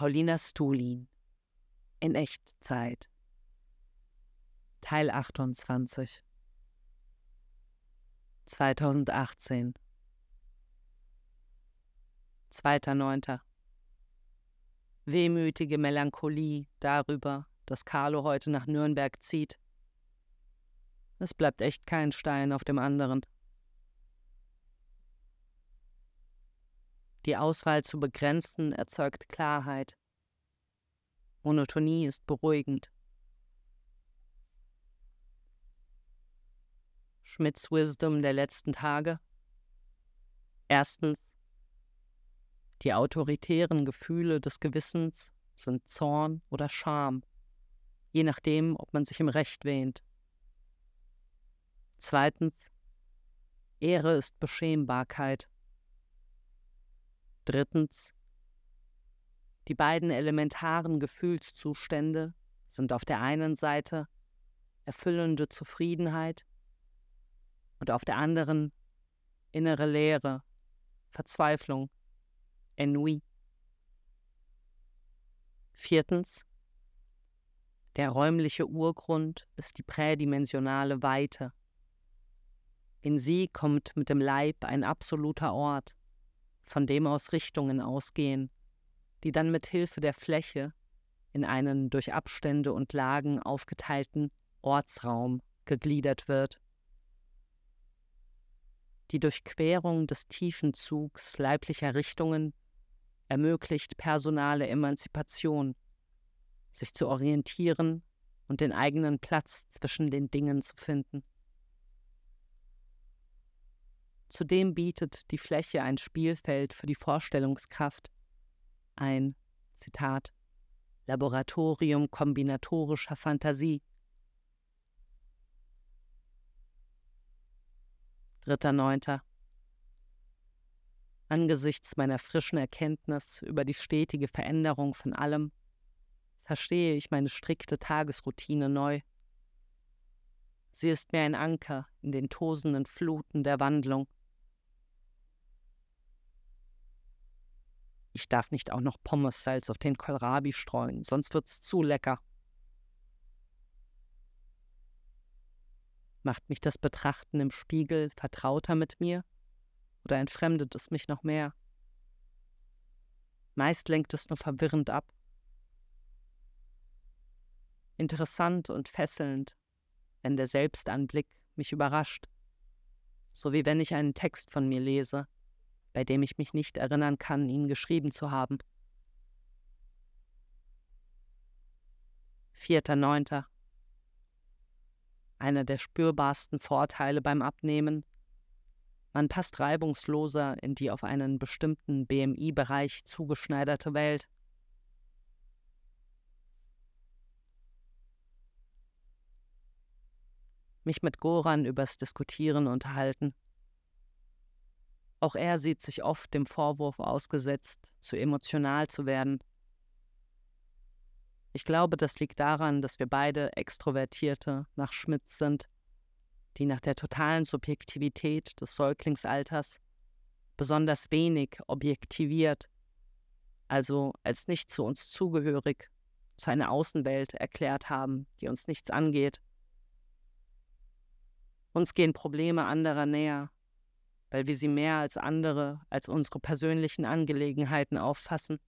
Paulina Stulin in Echtzeit Teil 28 2018 2.9. Wehmütige Melancholie darüber, dass Carlo heute nach Nürnberg zieht. Es bleibt echt kein Stein auf dem anderen. Die Auswahl zu begrenzen erzeugt Klarheit. Monotonie ist beruhigend. Schmidts Wisdom der letzten Tage. Erstens. Die autoritären Gefühle des Gewissens sind Zorn oder Scham, je nachdem, ob man sich im Recht wähnt. Zweitens. Ehre ist Beschämbarkeit. Drittens. Die beiden elementaren Gefühlszustände sind auf der einen Seite erfüllende Zufriedenheit und auf der anderen innere Leere, Verzweiflung, Ennui. Viertens. Der räumliche Urgrund ist die prädimensionale Weite. In sie kommt mit dem Leib ein absoluter Ort, von dem aus Richtungen ausgehen, die dann mit Hilfe der Fläche in einen durch Abstände und Lagen aufgeteilten Ortsraum gegliedert wird. Die Durchquerung des tiefen Zugs leiblicher Richtungen ermöglicht personale Emanzipation, sich zu orientieren und den eigenen Platz zwischen den Dingen zu finden. Zudem bietet die Fläche ein Spielfeld für die Vorstellungskraft, ein, Zitat, Laboratorium kombinatorischer Fantasie. 3.9. Angesichts meiner frischen Erkenntnis über die stetige Veränderung von allem, verstehe ich meine strikte Tagesroutine neu. Sie ist mir ein Anker in den tosenden Fluten der Wandlung. Ich darf nicht auch noch Pommessalz auf den Kohlrabi streuen, sonst wird's zu lecker. Macht mich das Betrachten im Spiegel vertrauter mit mir oder entfremdet es mich noch mehr? Meist lenkt es nur verwirrend ab. Interessant und fesselnd, wenn der Selbstanblick mich überrascht, so wie wenn ich einen Text von mir lese bei dem ich mich nicht erinnern kann, ihn geschrieben zu haben. 4.9. Einer der spürbarsten Vorteile beim Abnehmen. Man passt reibungsloser in die auf einen bestimmten BMI-Bereich zugeschneiderte Welt. Mich mit Goran übers Diskutieren unterhalten. Auch er sieht sich oft dem Vorwurf ausgesetzt, zu emotional zu werden. Ich glaube, das liegt daran, dass wir beide Extrovertierte nach Schmitz sind, die nach der totalen Subjektivität des Säuglingsalters besonders wenig objektiviert, also als nicht zu uns zugehörig, zu einer Außenwelt erklärt haben, die uns nichts angeht. Uns gehen Probleme anderer näher, weil wir sie mehr als andere, als unsere persönlichen Angelegenheiten auffassen.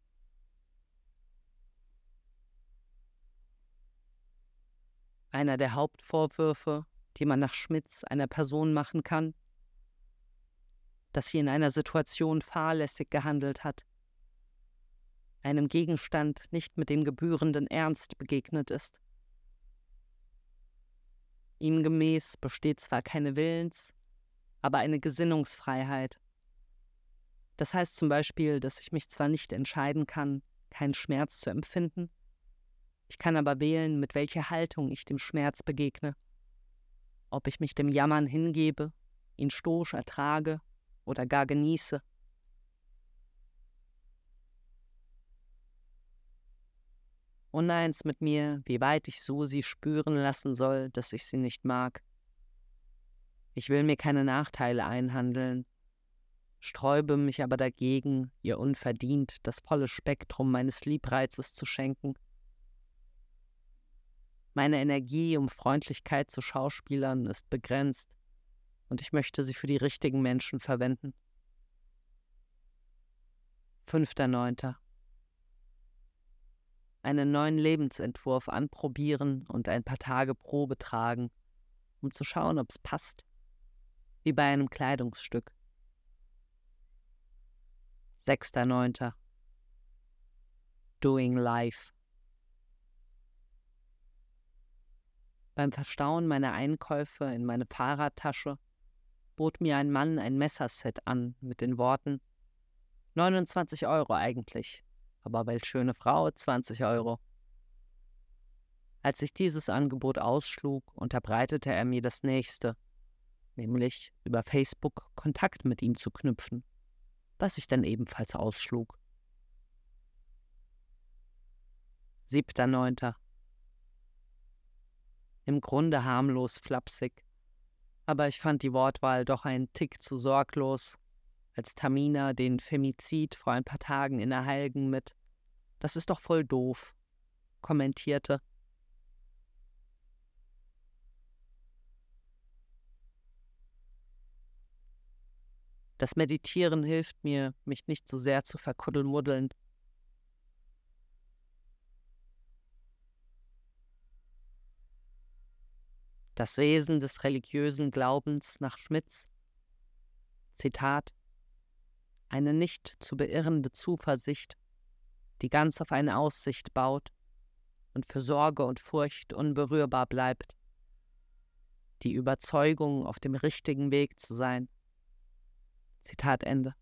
Einer der Hauptvorwürfe, die man nach Schmitz einer Person machen kann, dass sie in einer Situation fahrlässig gehandelt hat, einem Gegenstand nicht mit dem gebührenden Ernst begegnet ist. Ihm gemäß besteht zwar keine Willens, aber eine Gesinnungsfreiheit. Das heißt zum Beispiel, dass ich mich zwar nicht entscheiden kann, keinen Schmerz zu empfinden, ich kann aber wählen, mit welcher Haltung ich dem Schmerz begegne, ob ich mich dem Jammern hingebe, ihn stoisch ertrage oder gar genieße. Uneins mit mir, wie weit ich Susi spüren lassen soll, dass ich sie nicht mag. Ich will mir keine Nachteile einhandeln. sträube mich aber dagegen, ihr unverdient das volle Spektrum meines Liebreizes zu schenken. Meine Energie, um Freundlichkeit zu Schauspielern, ist begrenzt, und ich möchte sie für die richtigen Menschen verwenden. 5.9. Einen neuen Lebensentwurf anprobieren und ein paar Tage Probe tragen, um zu schauen, ob es passt, wie bei einem Kleidungsstück. 6.9. Doing Life. Beim Verstauen meiner Einkäufe in meine Fahrradtasche bot mir ein Mann ein Messerset an mit den Worten 29 Euro eigentlich, aber welch schöne Frau 20 Euro. Als ich dieses Angebot ausschlug, unterbreitete er mir das nächste, nämlich über Facebook Kontakt mit ihm zu knüpfen was ich dann ebenfalls ausschlug. 7.9. Im Grunde harmlos flapsig, aber ich fand die Wortwahl doch einen Tick zu sorglos, als Tamina den Femizid vor ein paar Tagen in der Heiligen mit Das ist doch voll doof kommentierte. Das Meditieren hilft mir, mich nicht so sehr zu verkuddelmuddeln. Das Wesen des religiösen Glaubens nach Schmitz. Zitat Eine nicht zu beirrende Zuversicht, die ganz auf eine Aussicht baut und für Sorge und Furcht unberührbar bleibt. Die Überzeugung, auf dem richtigen Weg zu sein. Zitat Ende.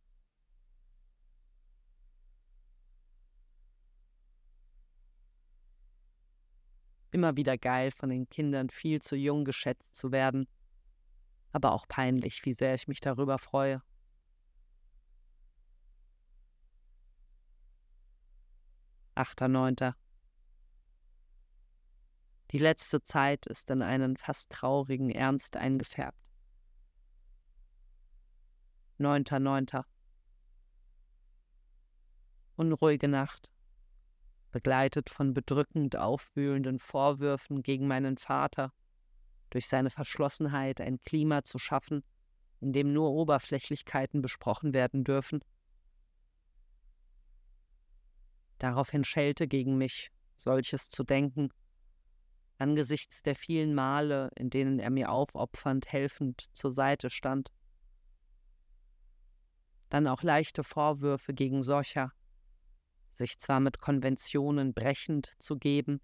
Immer wieder geil, von den Kindern viel zu jung geschätzt zu werden, aber auch peinlich, wie sehr ich mich darüber freue. Achter Neunter. Die letzte Zeit ist in einen fast traurigen Ernst eingefärbt. 9.9. Unruhige Nacht, begleitet von bedrückend aufwühlenden Vorwürfen gegen meinen Vater, durch seine Verschlossenheit ein Klima zu schaffen, in dem nur Oberflächlichkeiten besprochen werden dürfen. Daraufhin schellte gegen mich, solches zu denken, angesichts der vielen Male, in denen er mir aufopfernd helfend zur Seite stand dann auch leichte Vorwürfe gegen Sorcha, sich zwar mit Konventionen brechend zu geben,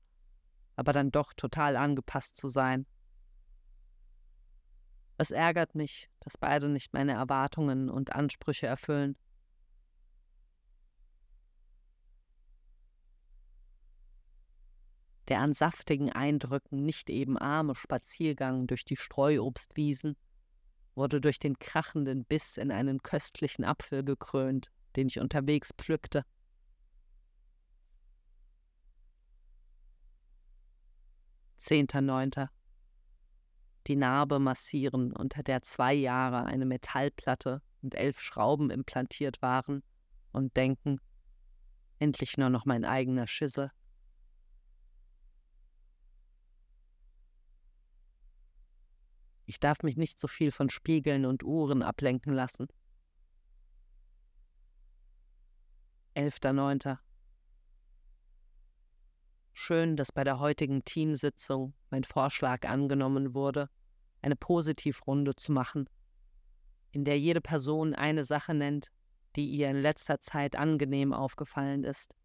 aber dann doch total angepasst zu sein. Es ärgert mich, dass beide nicht meine Erwartungen und Ansprüche erfüllen. Der an saftigen Eindrücken nicht eben arme Spaziergang durch die Streuobstwiesen wurde durch den krachenden Biss in einen köstlichen Apfel gekrönt, den ich unterwegs pflückte. Zehnter Neunter. Die Narbe massieren, unter der zwei Jahre eine Metallplatte und elf Schrauben implantiert waren, und denken, endlich nur noch mein eigener Schissel. Ich darf mich nicht so viel von Spiegeln und Uhren ablenken lassen. 11.09. Schön, dass bei der heutigen Teamsitzung mein Vorschlag angenommen wurde, eine Positivrunde zu machen, in der jede Person eine Sache nennt, die ihr in letzter Zeit angenehm aufgefallen ist,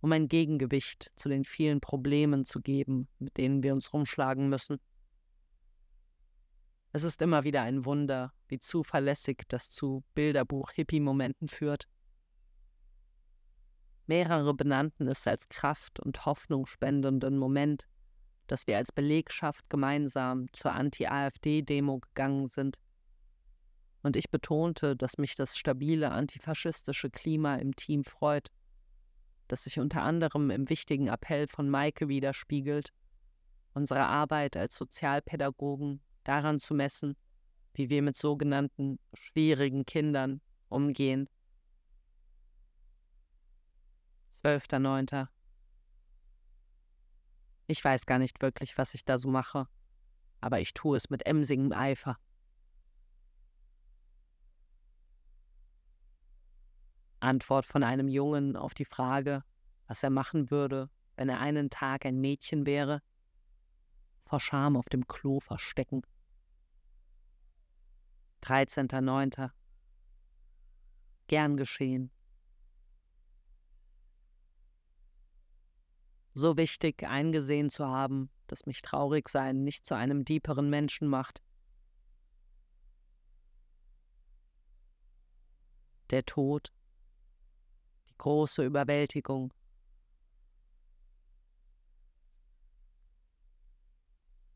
um ein Gegengewicht zu den vielen Problemen zu geben, mit denen wir uns rumschlagen müssen. Es ist immer wieder ein Wunder, wie zuverlässig das zu Bilderbuch-Hippie-Momenten führt. Mehrere benannten es als Kraft- und hoffnungsspendenden Moment, dass wir als Belegschaft gemeinsam zur Anti-AfD-Demo gegangen sind. Und ich betonte, dass mich das stabile antifaschistische Klima im Team freut, das sich unter anderem im wichtigen Appell von Maike widerspiegelt, unsere Arbeit als Sozialpädagogen daran zu messen, wie wir mit sogenannten schwierigen Kindern umgehen. 12.09. Ich weiß gar nicht wirklich, was ich da so mache, aber ich tue es mit emsigem Eifer. Antwort von einem Jungen auf die Frage, was er machen würde, wenn er einen Tag ein Mädchen wäre, vor Scham auf dem Klo verstecken. 13.09. Gern geschehen. So wichtig eingesehen zu haben, dass mich traurig sein nicht zu einem dieperen Menschen macht. Der Tod, die große Überwältigung,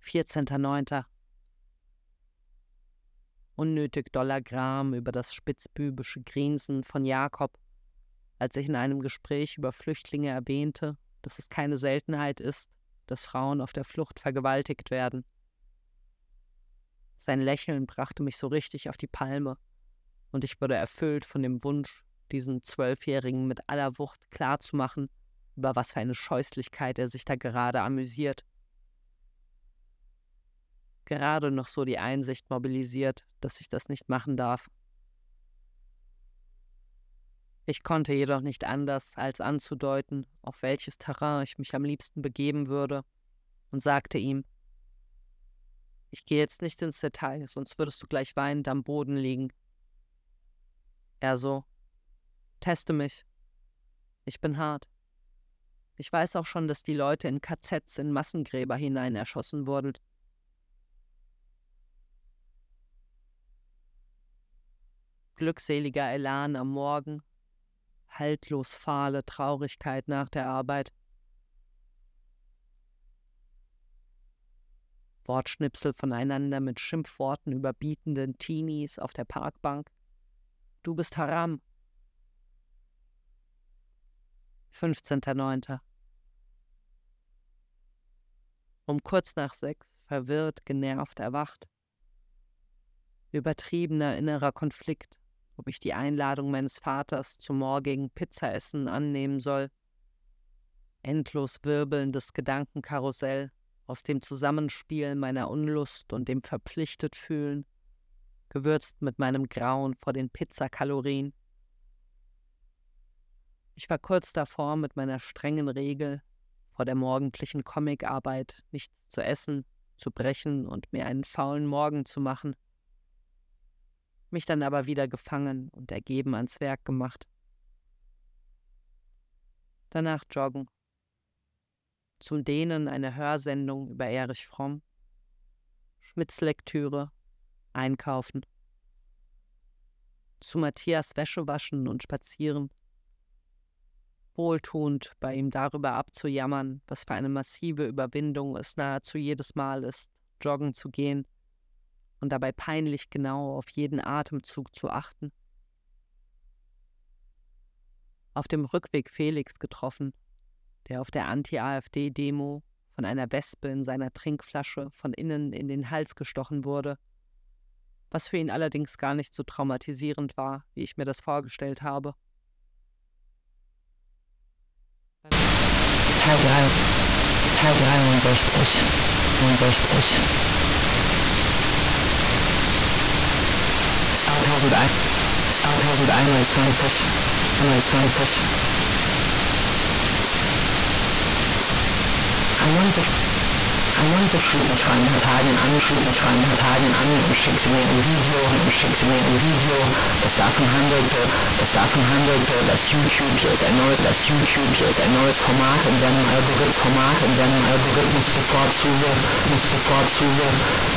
14.09. Unnötig doller Gram über das spitzbübische Grinsen von Jakob, als ich in einem Gespräch über Flüchtlinge erwähnte, dass es keine Seltenheit ist, dass Frauen auf der Flucht vergewaltigt werden. Sein Lächeln brachte mich so richtig auf die Palme, und ich wurde erfüllt von dem Wunsch, diesen Zwölfjährigen mit aller Wucht klarzumachen, über was für eine Scheußlichkeit er sich da gerade amüsiert gerade noch so die Einsicht mobilisiert, dass ich das nicht machen darf. Ich konnte jedoch nicht anders, als anzudeuten, auf welches Terrain ich mich am liebsten begeben würde, und sagte ihm, ich gehe jetzt nicht ins Detail, sonst würdest du gleich weinend am Boden liegen. Er so, teste mich. Ich bin hart. Ich weiß auch schon, dass die Leute in KZs in Massengräber hinein erschossen wurden. Glückseliger Elan am Morgen, haltlos fahle Traurigkeit nach der Arbeit. Wortschnipsel voneinander mit Schimpfworten überbietenden Teenies auf der Parkbank. Du bist Haram. 15.09. Um kurz nach sechs, verwirrt, genervt erwacht. Übertriebener innerer Konflikt ob ich die Einladung meines Vaters zum morgigen Pizzaessen annehmen soll. Endlos wirbelndes Gedankenkarussell aus dem Zusammenspiel meiner Unlust und dem verpflichtet fühlen, gewürzt mit meinem Grauen vor den Pizzakalorien. Ich war kurz davor, mit meiner strengen Regel, vor der morgendlichen Comicarbeit nichts zu essen, zu brechen und mir einen faulen Morgen zu machen mich dann aber wieder gefangen und ergeben ans Werk gemacht. Danach joggen. Zum Dehnen eine Hörsendung über Erich Fromm. Schmidts Lektüre. Einkaufen. Zu Matthias Wäsche waschen und spazieren. Wohltuend bei ihm darüber abzujammern, was für eine massive Überwindung es nahezu jedes Mal ist, joggen zu gehen und dabei peinlich genau auf jeden Atemzug zu achten. Auf dem Rückweg Felix getroffen, der auf der Anti-AfD-Demo von einer Wespe in seiner Trinkflasche von innen in den Hals gestochen wurde, was für ihn allerdings gar nicht so traumatisierend war, wie ich mir das vorgestellt habe. Teil 3 Teil 63 63 2021 21 93 Alonso schrieb mich vor ein paar Tagen an, schrieb mich vor ein paar an und schickte mir ein Video und schickte mir ein Video, das davon handelte, das davon handelte, dass YouTube ist ein neues, dass YouTube ist ein neues Format in seinem Algorithmus, Format in seinem Algorithmus bevorzuge, muss bevorzuge,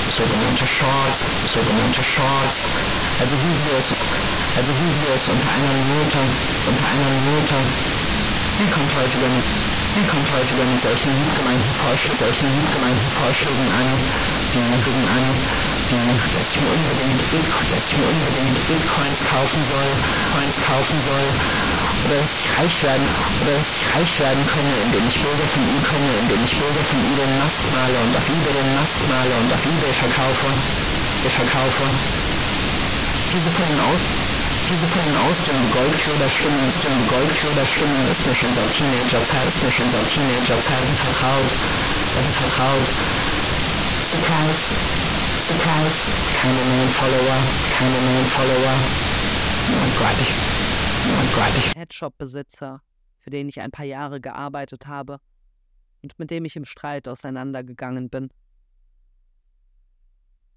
sogenannte Shorts, sogenannte Shorts, also Videos, also Videos unter einer Minute, unter einer Minute. Wie kommt häufiger mit die kommt häufiger mit solchen solchen liebgemeinten Vorschlägen an, die, dass ich mir unbedingt Bitcoins kaufen soll, oder dass ich reich werden, könne, indem ich Bilder von ihm könne, indem ich Bilder von ihm den Mast male und auf eBay verkaufe. Diese von ihm aus Diese von den ausdünnenden Goldköderstimmen, ausdünnende Goldköderstimmen ist mir schon seit Teenagerzeit, ist mir schon seit Teenagerzeiten vertraut, vertraut. Surprise, surprise, keine neuen Follower, keine neuen Follower. Unglaublich, unglaublich. Headshop-Besitzer, für den ich ein paar Jahre gearbeitet habe und mit dem ich im Streit auseinandergegangen bin.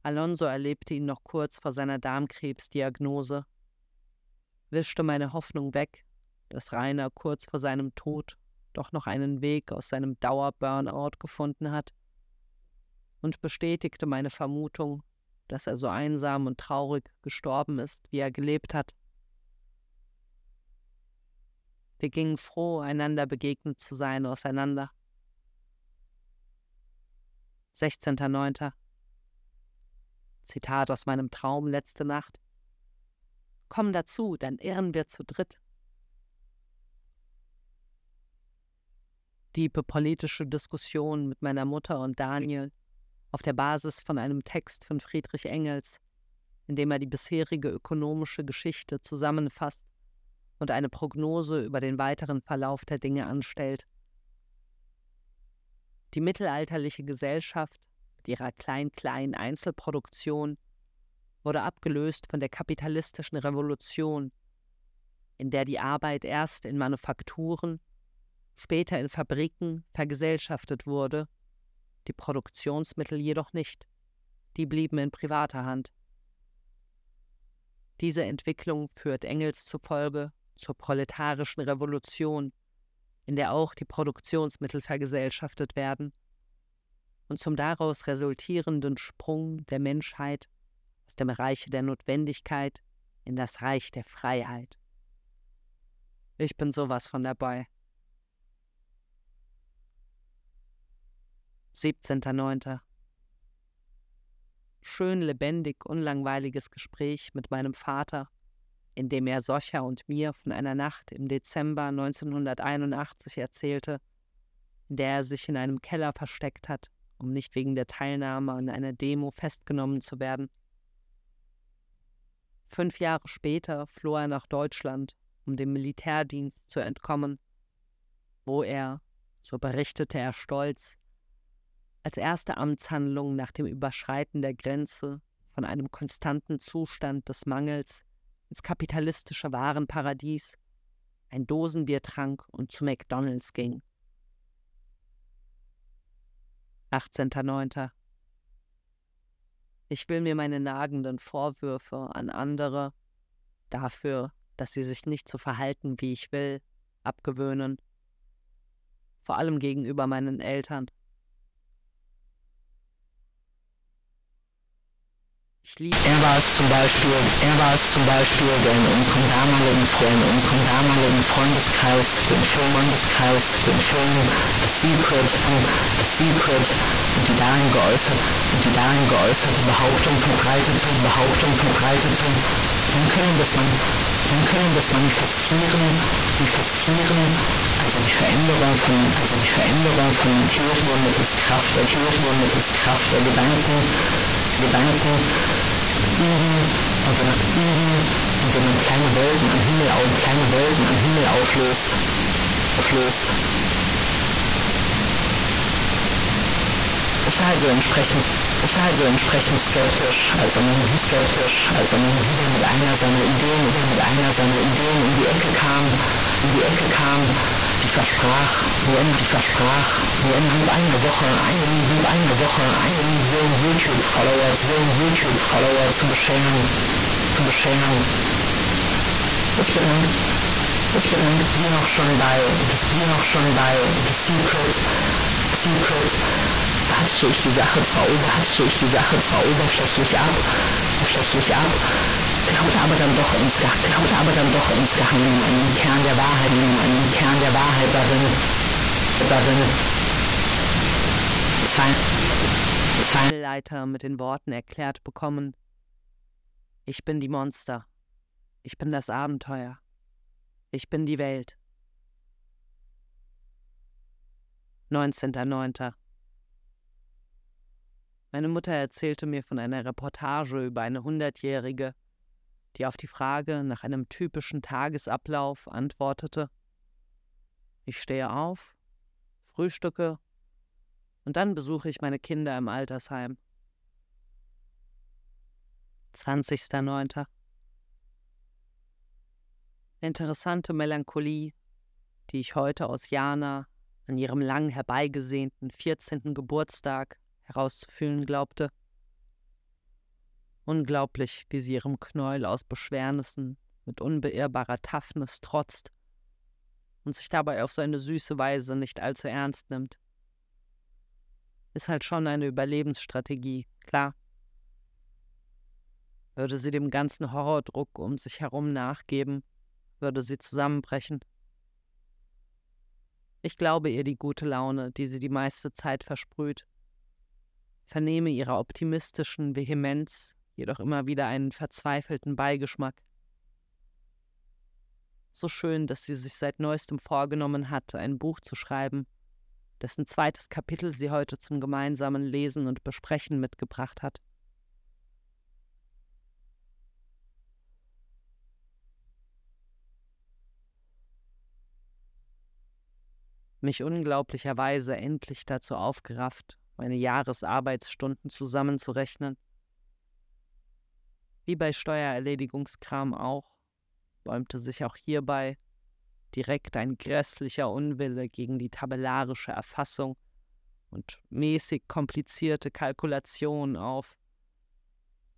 Alonso erlebte ihn noch kurz vor seiner Darmkrebsdiagnose, wischte meine Hoffnung weg, dass Rainer kurz vor seinem Tod doch noch einen Weg aus seinem Dauerburnout gefunden hat und bestätigte meine Vermutung, dass er so einsam und traurig gestorben ist, wie er gelebt hat. Wir gingen froh, einander begegnet zu sein, auseinander. 16.09. Zitat aus meinem Traum letzte Nacht. Komm dazu, dann irren wir zu dritt. Diepe politische Diskussion mit meiner Mutter und Daniel auf der Basis von einem Text von Friedrich Engels, in dem er die bisherige ökonomische Geschichte zusammenfasst und eine Prognose über den weiteren Verlauf der Dinge anstellt. Die mittelalterliche Gesellschaft mit ihrer klein-kleinen Einzelproduktion wurde abgelöst von der kapitalistischen Revolution, in der die Arbeit erst in Manufakturen, später in Fabriken vergesellschaftet wurde die Produktionsmittel jedoch nicht, die blieben in privater Hand. Diese Entwicklung führt Engels zufolge zur proletarischen Revolution, in der auch die Produktionsmittel vergesellschaftet werden, und zum daraus resultierenden Sprung der Menschheit aus dem Reich der Notwendigkeit in das Reich der Freiheit. Ich bin sowas von dabei. 17.09. Schön lebendig, unlangweiliges Gespräch mit meinem Vater, in dem er Soscha und mir von einer Nacht im Dezember 1981 erzählte, in der er sich in einem Keller versteckt hat, um nicht wegen der Teilnahme an einer Demo festgenommen zu werden. Fünf Jahre später floh er nach Deutschland, um dem Militärdienst zu entkommen, wo er, so berichtete er stolz, als erste Amtshandlung nach dem Überschreiten der Grenze von einem konstanten Zustand des Mangels ins kapitalistische Warenparadies ein Dosenbier trank und zu McDonalds ging. 18.09. Ich will mir meine nagenden Vorwürfe an andere dafür, dass sie sich nicht so verhalten, wie ich will, abgewöhnen, vor allem gegenüber meinen Eltern. Er war es zum Beispiel, er war es zum Beispiel, der in unserem damaligen Freund, in unserem damaligen Freundeskreis, den Freundeskreis, den Film The Secret, The Secret und die darin geäußert, und die darin geäußerte Behauptung verbreitete, Behauptung verbreitete, man können das man, man können das manifestieren, manifestieren, also die Veränderung von, also die Veränderung von Materie mittels Kraft der Theorie mittels Kraft der Gedanken, Gedanken üben und dann üben und dann kleine Wolken am Himmel auf, kleine Wolken am Himmel auflöst, auflöst. Ich war also entsprechend, ich war also entsprechend skeptisch, als er nun skeptisch, als er nun wieder mit einer seiner Ideen, wieder mit einer seiner Ideen in die Ecke kam, in die Ecke kam, die versprach, nur die versprach, nur innerhalb einer Woche, innerhalb einer Woche eine Million YouTube-Follower, Millionen YouTube-Follower zu bescheren, zu bescheren. Ich bin, ich bin wie noch schon bei, das wie noch schon bei The Secret, Secret, hatschte ich die Sache zwar, hatschte ich die Sache zwar oberflächlich ab, oberflächlich ab, glaube aber dann doch ins, aber dann doch insgeheim einen Kern der Wahrheit, einen Kern der Wahrheit darin, darin. Zwei, Leiter mit den Worten erklärt bekommen, ich bin die Monster, ich bin das Abenteuer, ich bin die Welt. 19.09. Meine Mutter erzählte mir von einer Reportage über eine Hundertjährige, die auf die Frage nach einem typischen Tagesablauf antwortete Ich stehe auf, frühstücke und dann besuche ich meine Kinder im Altersheim. 20.09. Interessante Melancholie, die ich heute aus Jana an ihrem lang herbeigesehnten 14. Geburtstag herauszufühlen glaubte. Unglaublich, wie sie ihrem Knäuel aus Beschwernissen mit unbeirrbarer Toughness trotzt und sich dabei auf so eine süße Weise nicht allzu ernst nimmt. Ist halt schon eine Überlebensstrategie, klar. Würde sie dem ganzen Horrordruck um sich herum nachgeben, würde sie zusammenbrechen. Ich glaube ihr die gute Laune, die sie die meiste Zeit versprüht, vernehme ihrer optimistischen Vehemenz jedoch immer wieder einen verzweifelten Beigeschmack. So schön, dass sie sich seit neuestem vorgenommen hat, ein Buch zu schreiben, dessen zweites Kapitel sie heute zum gemeinsamen Lesen und Besprechen mitgebracht hat. Mich unglaublicherweise endlich dazu aufgerafft, meine Jahresarbeitsstunden zusammenzurechnen. Wie bei Steuererledigungskram auch, bäumte sich auch hierbei direkt ein grässlicher Unwille gegen die tabellarische Erfassung und mäßig komplizierte Kalkulation auf,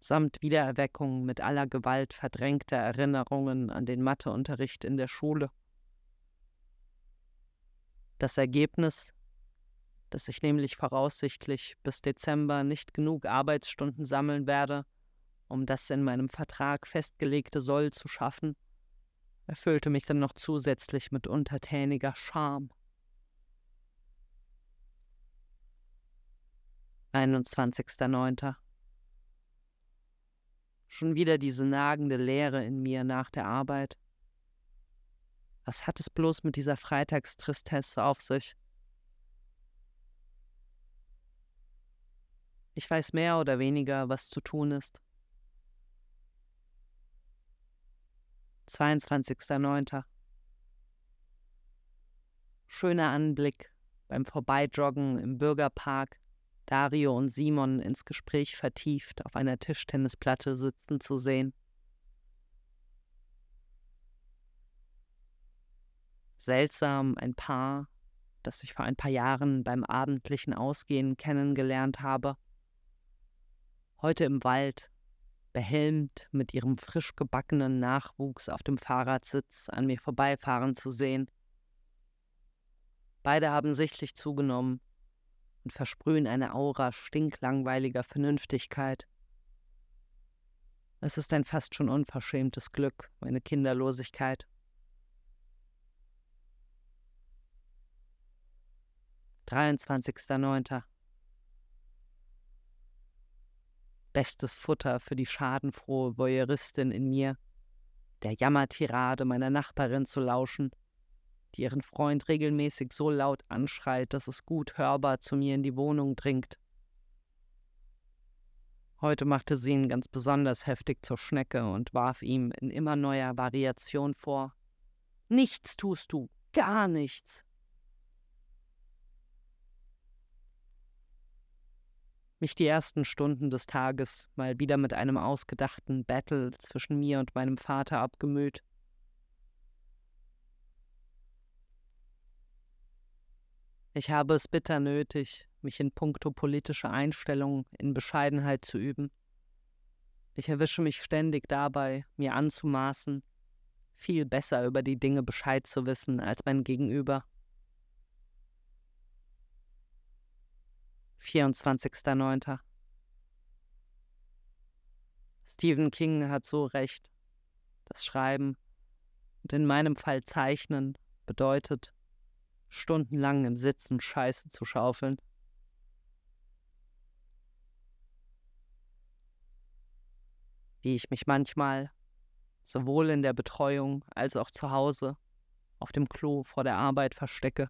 samt Wiedererweckung mit aller Gewalt verdrängter Erinnerungen an den Matheunterricht in der Schule. Das Ergebnis, dass ich nämlich voraussichtlich bis Dezember nicht genug Arbeitsstunden sammeln werde, um das in meinem Vertrag festgelegte Soll zu schaffen, erfüllte mich dann noch zusätzlich mit untertäniger Scham. 21.09. Schon wieder diese nagende Leere in mir nach der Arbeit. Was hat es bloß mit dieser Freitagstristesse auf sich? Ich weiß mehr oder weniger, was zu tun ist. 22.09. Schöner Anblick beim Vorbeijoggen im Bürgerpark, Dario und Simon ins Gespräch vertieft auf einer Tischtennisplatte sitzen zu sehen. Seltsam ein Paar, das ich vor ein paar Jahren beim abendlichen Ausgehen kennengelernt habe. Heute im Wald behelmt mit ihrem frisch gebackenen Nachwuchs auf dem Fahrradsitz an mir vorbeifahren zu sehen. Beide haben sichtlich zugenommen und versprühen eine Aura stinklangweiliger Vernünftigkeit. Es ist ein fast schon unverschämtes Glück, meine Kinderlosigkeit. Dreiundzwanzigster Neunter bestes Futter für die schadenfrohe Voyeuristin in mir, der Jammertirade meiner Nachbarin zu lauschen, die ihren Freund regelmäßig so laut anschreit, dass es gut hörbar zu mir in die Wohnung dringt. Heute machte sie ihn ganz besonders heftig zur Schnecke und warf ihm in immer neuer Variation vor. Nichts tust du, gar nichts. Mich die ersten Stunden des Tages mal wieder mit einem ausgedachten Battle zwischen mir und meinem Vater abgemüht. Ich habe es bitter nötig, mich in puncto politischer Einstellung in Bescheidenheit zu üben. Ich erwische mich ständig dabei, mir anzumaßen, viel besser über die Dinge Bescheid zu wissen als mein Gegenüber. 24.09. Stephen King hat so recht. Das Schreiben und in meinem Fall Zeichnen bedeutet, stundenlang im Sitzen Scheiße zu schaufeln. Wie ich mich manchmal, sowohl in der Betreuung als auch zu Hause, auf dem Klo vor der Arbeit verstecke.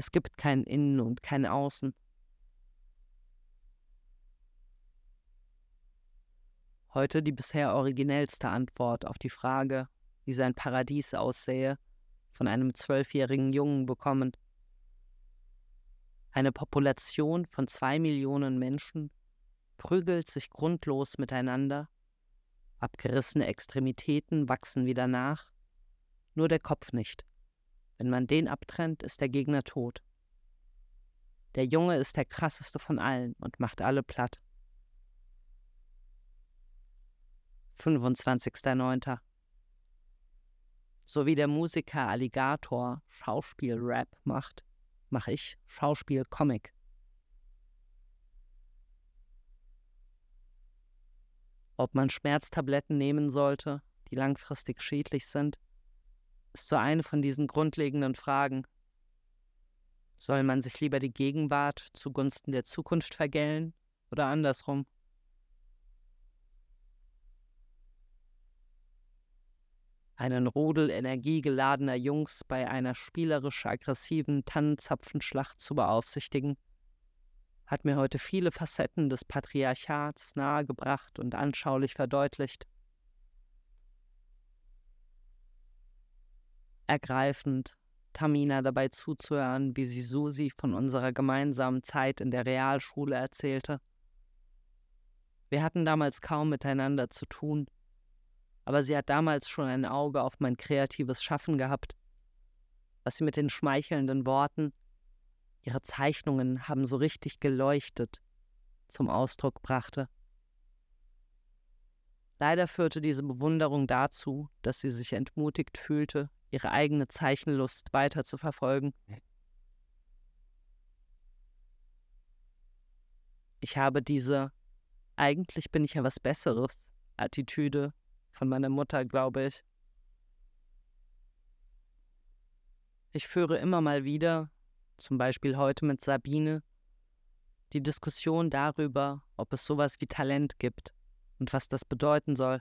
Es gibt kein Innen und kein Außen. Heute die bisher originellste Antwort auf die Frage, wie sein Paradies aussähe, von einem zwölfjährigen Jungen bekommen. Eine Population von zwei Millionen Menschen prügelt sich grundlos miteinander, abgerissene Extremitäten wachsen wieder nach, nur der Kopf nicht. Wenn man den abtrennt, ist der Gegner tot. Der Junge ist der krasseste von allen und macht alle platt. 25.09. So wie der Musiker Alligator Schauspiel-Rap macht, mache ich Schauspiel-Comic. Ob man Schmerztabletten nehmen sollte, die langfristig schädlich sind, ist so eine von diesen grundlegenden Fragen. Soll man sich lieber die Gegenwart zugunsten der Zukunft vergällen oder andersrum? Einen Rudel energiegeladener Jungs bei einer spielerisch aggressiven Tannenzapfenschlacht zu beaufsichtigen, hat mir heute viele Facetten des Patriarchats nahegebracht und anschaulich verdeutlicht. Ergreifend, Tamina dabei zuzuhören, wie sie Susi von unserer gemeinsamen Zeit in der Realschule erzählte. Wir hatten damals kaum miteinander zu tun, aber sie hat damals schon ein Auge auf mein kreatives Schaffen gehabt, was sie mit den schmeichelnden Worten ihre Zeichnungen haben so richtig geleuchtet zum Ausdruck brachte. Leider führte diese Bewunderung dazu, dass sie sich entmutigt fühlte, ihre eigene Zeichenlust weiter zu verfolgen. Ich habe diese eigentlich bin ich ja was Besseres Attitüde von meiner Mutter, glaube ich. Ich führe immer mal wieder zum Beispiel heute mit Sabine, die Diskussion darüber, ob es sowas wie Talent gibt und was das bedeuten soll.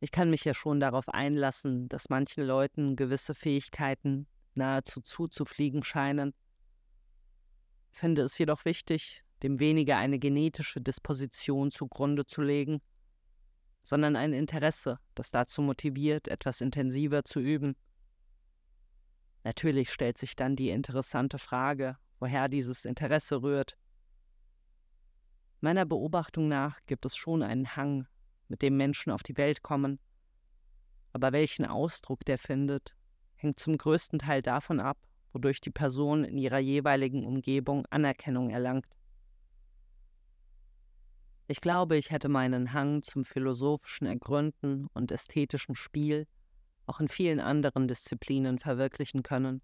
Ich kann mich ja schon darauf einlassen, dass manchen Leuten gewisse Fähigkeiten nahezu zuzufliegen scheinen, finde es jedoch wichtig, dem weniger eine genetische Disposition zugrunde zu legen, sondern ein Interesse, das dazu motiviert, etwas intensiver zu üben Natürlich stellt sich dann die interessante Frage, woher dieses Interesse rührt. Meiner Beobachtung nach gibt es schon einen Hang, mit dem Menschen auf die Welt kommen, aber welchen Ausdruck der findet, hängt zum größten Teil davon ab, wodurch die Person in ihrer jeweiligen Umgebung Anerkennung erlangt. Ich glaube, ich hätte meinen Hang zum philosophischen Ergründen und ästhetischen Spiel auch in vielen anderen Disziplinen verwirklichen können.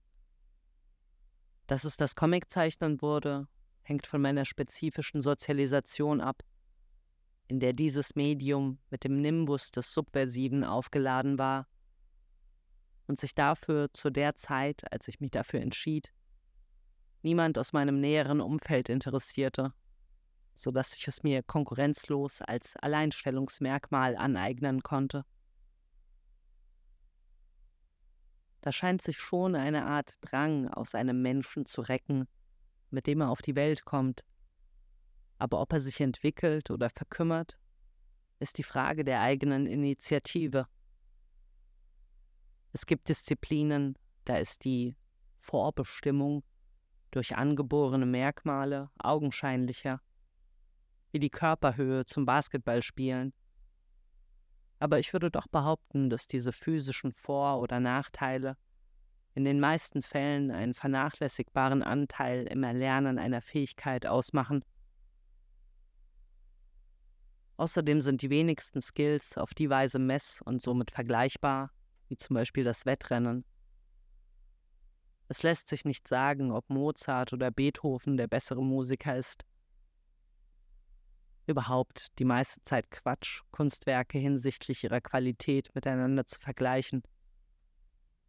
Dass es das Comiczeichnen wurde, hängt von meiner spezifischen Sozialisation ab, in der dieses Medium mit dem Nimbus des Subversiven aufgeladen war und sich dafür zu der Zeit, als ich mich dafür entschied, niemand aus meinem näheren Umfeld interessierte, so dass ich es mir konkurrenzlos als Alleinstellungsmerkmal aneignen konnte. Da scheint sich schon eine Art Drang aus einem Menschen zu recken, mit dem er auf die Welt kommt. Aber ob er sich entwickelt oder verkümmert, ist die Frage der eigenen Initiative. Es gibt Disziplinen, da ist die Vorbestimmung durch angeborene Merkmale augenscheinlicher, wie die Körperhöhe zum Basketballspielen aber ich würde doch behaupten, dass diese physischen Vor- oder Nachteile in den meisten Fällen einen vernachlässigbaren Anteil im Erlernen einer Fähigkeit ausmachen. Außerdem sind die wenigsten Skills auf die Weise mess- und somit vergleichbar, wie zum Beispiel das Wettrennen. Es lässt sich nicht sagen, ob Mozart oder Beethoven der bessere Musiker ist überhaupt die meiste Zeit Quatsch, Kunstwerke hinsichtlich ihrer Qualität miteinander zu vergleichen.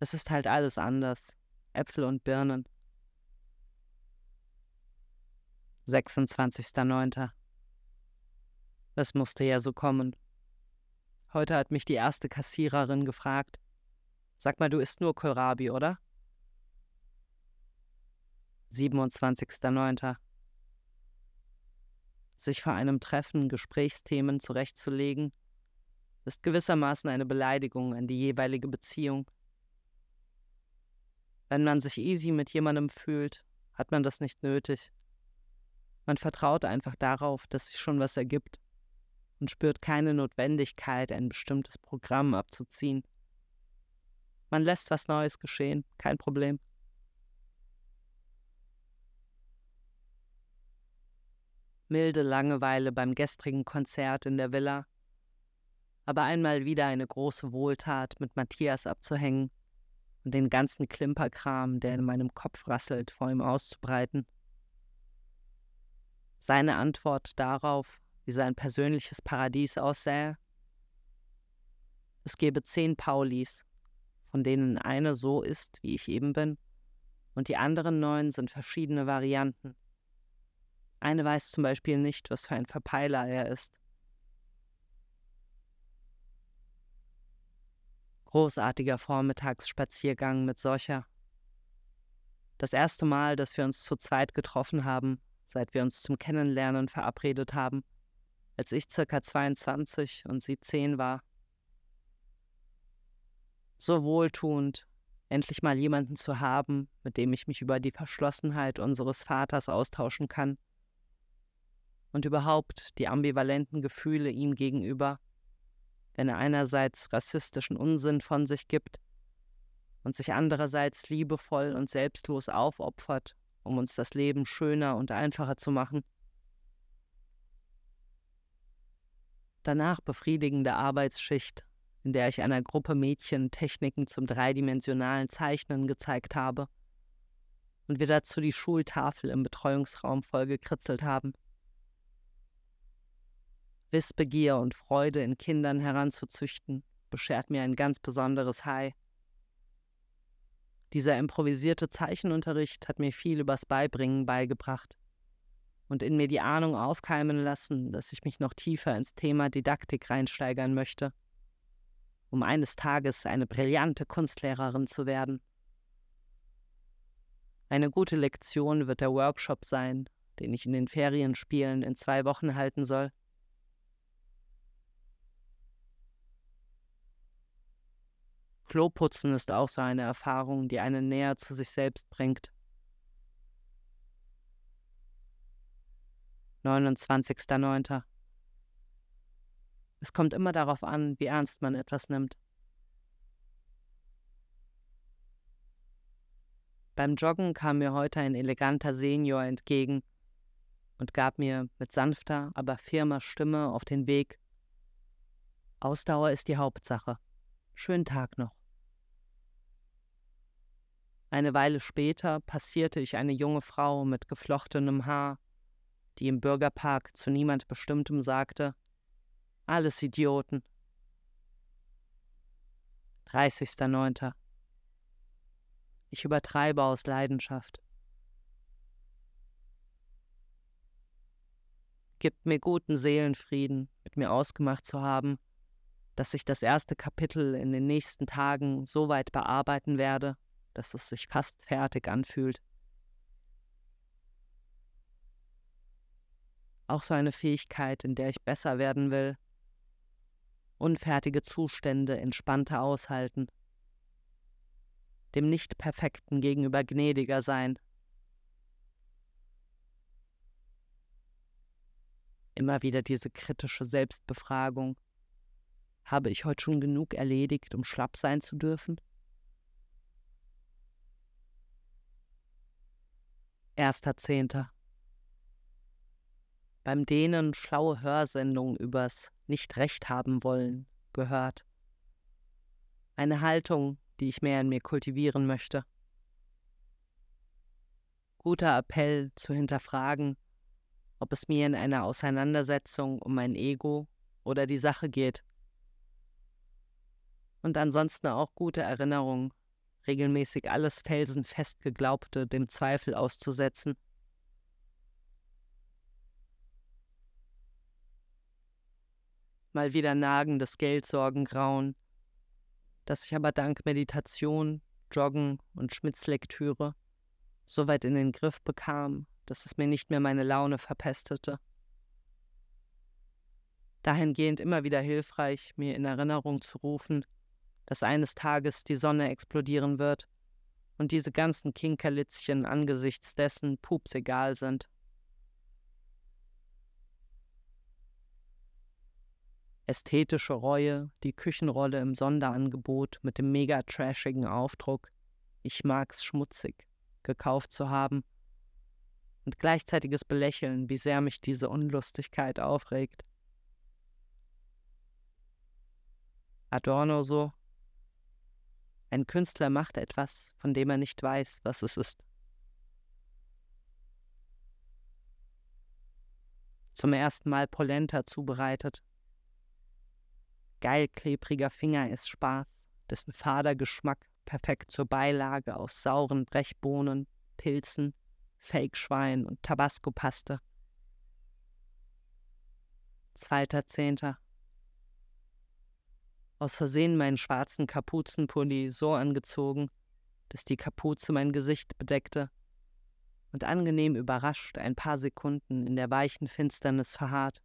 Es ist halt alles anders. Äpfel und Birnen. 26.09. Es musste ja so kommen. Heute hat mich die erste Kassiererin gefragt. Sag mal, du isst nur Kohlrabi, oder? 27.09. Sich vor einem Treffen Gesprächsthemen zurechtzulegen, ist gewissermaßen eine Beleidigung an die jeweilige Beziehung. Wenn man sich easy mit jemandem fühlt, hat man das nicht nötig. Man vertraut einfach darauf, dass sich schon was ergibt und spürt keine Notwendigkeit, ein bestimmtes Programm abzuziehen. Man lässt was Neues geschehen, kein Problem. Milde Langeweile beim gestrigen Konzert in der Villa, aber einmal wieder eine große Wohltat mit Matthias abzuhängen und den ganzen Klimperkram, der in meinem Kopf rasselt, vor ihm auszubreiten. Seine Antwort darauf wie sein persönliches Paradies aussähe? Es gäbe zehn Paulis, von denen eine so ist, wie ich eben bin, und die anderen neun sind verschiedene Varianten. Eine weiß zum Beispiel nicht, was für ein Verpeiler er ist. Großartiger Vormittagsspaziergang mit solcher. Das erste Mal, dass wir uns zu zweit getroffen haben, seit wir uns zum Kennenlernen verabredet haben, als ich circa 22 und sie 10 war. So wohltuend, endlich mal jemanden zu haben, mit dem ich mich über die Verschlossenheit unseres Vaters austauschen kann und überhaupt die ambivalenten Gefühle ihm gegenüber, wenn er einerseits rassistischen Unsinn von sich gibt und sich andererseits liebevoll und selbstlos aufopfert, um uns das Leben schöner und einfacher zu machen. Danach befriedigende Arbeitsschicht, in der ich einer Gruppe Mädchen Techniken zum dreidimensionalen Zeichnen gezeigt habe und wir dazu die Schultafel im Betreuungsraum vollgekritzelt haben. Wissbegier und Freude in Kindern heranzuzüchten, beschert mir ein ganz besonderes High. Dieser improvisierte Zeichenunterricht hat mir viel übers Beibringen beigebracht und in mir die Ahnung aufkeimen lassen, dass ich mich noch tiefer ins Thema Didaktik reinsteigern möchte, um eines Tages eine brillante Kunstlehrerin zu werden. Eine gute Lektion wird der Workshop sein, den ich in den Ferienspielen in zwei Wochen halten soll. Kloputzen ist auch so eine Erfahrung, die einen näher zu sich selbst bringt. 29.09. Es kommt immer darauf an, wie ernst man etwas nimmt. Beim Joggen kam mir heute ein eleganter Senior entgegen und gab mir mit sanfter, aber firmer Stimme auf den Weg. Ausdauer ist die Hauptsache. Schönen Tag noch. Eine Weile später passierte ich eine junge Frau mit geflochtenem Haar die im Bürgerpark zu niemand Bestimmtem sagte, alles Idioten. 30.09. Ich übertreibe aus Leidenschaft. Gibt mir guten Seelenfrieden, mit mir ausgemacht zu haben, dass ich das erste Kapitel in den nächsten Tagen so weit bearbeiten werde, dass es sich fast fertig anfühlt. auch so eine Fähigkeit, in der ich besser werden will. Unfertige Zustände entspannter aushalten. Dem Nicht-Perfekten gegenüber gnädiger sein. Immer wieder diese kritische Selbstbefragung. Habe ich heute schon genug erledigt, um schlapp sein zu dürfen? Erster Zehnter beim Dehnen schlaue Hörsendungen übers Nicht-Recht haben wollen gehört. Eine Haltung, die ich mehr in mir kultivieren möchte. Guter Appell zu hinterfragen, ob es mir in einer Auseinandersetzung um mein Ego oder die Sache geht. Und ansonsten auch gute Erinnerung, regelmäßig alles felsenfest Geglaubte dem Zweifel auszusetzen mal wieder nagendes Geldsorgengrauen, das ich aber dank Meditation, Joggen und Schmitz-Lektüre so weit in den Griff bekam, dass es mir nicht mehr meine Laune verpestete. Dahingehend immer wieder hilfreich, mir in Erinnerung zu rufen, dass eines Tages die Sonne explodieren wird und diese ganzen Kinkerlitzchen angesichts dessen pups egal sind. Ästhetische Reue, die Küchenrolle im Sonderangebot mit dem mega trashigen Aufdruck Ich mag's schmutzig gekauft zu haben und gleichzeitiges Belächeln, wie sehr mich diese Unlustigkeit aufregt. Adorno so, ein Künstler macht etwas, von dem er nicht weiß, was es ist. Zum ersten Mal Polenta zubereitet. Geil klebriger Finger ist Spaß, dessen fader Geschmack perfekt zur Beilage aus sauren Brechbohnen, Pilzen, Fake-Schwein und Tabasco-Paste. Zweiter Zehnter aus Versehen meinen schwarzen Kapuzenpulli so angezogen, dass die Kapuze mein Gesicht bedeckte und angenehm überrascht ein paar Sekunden in der weichen Finsternis verharrt.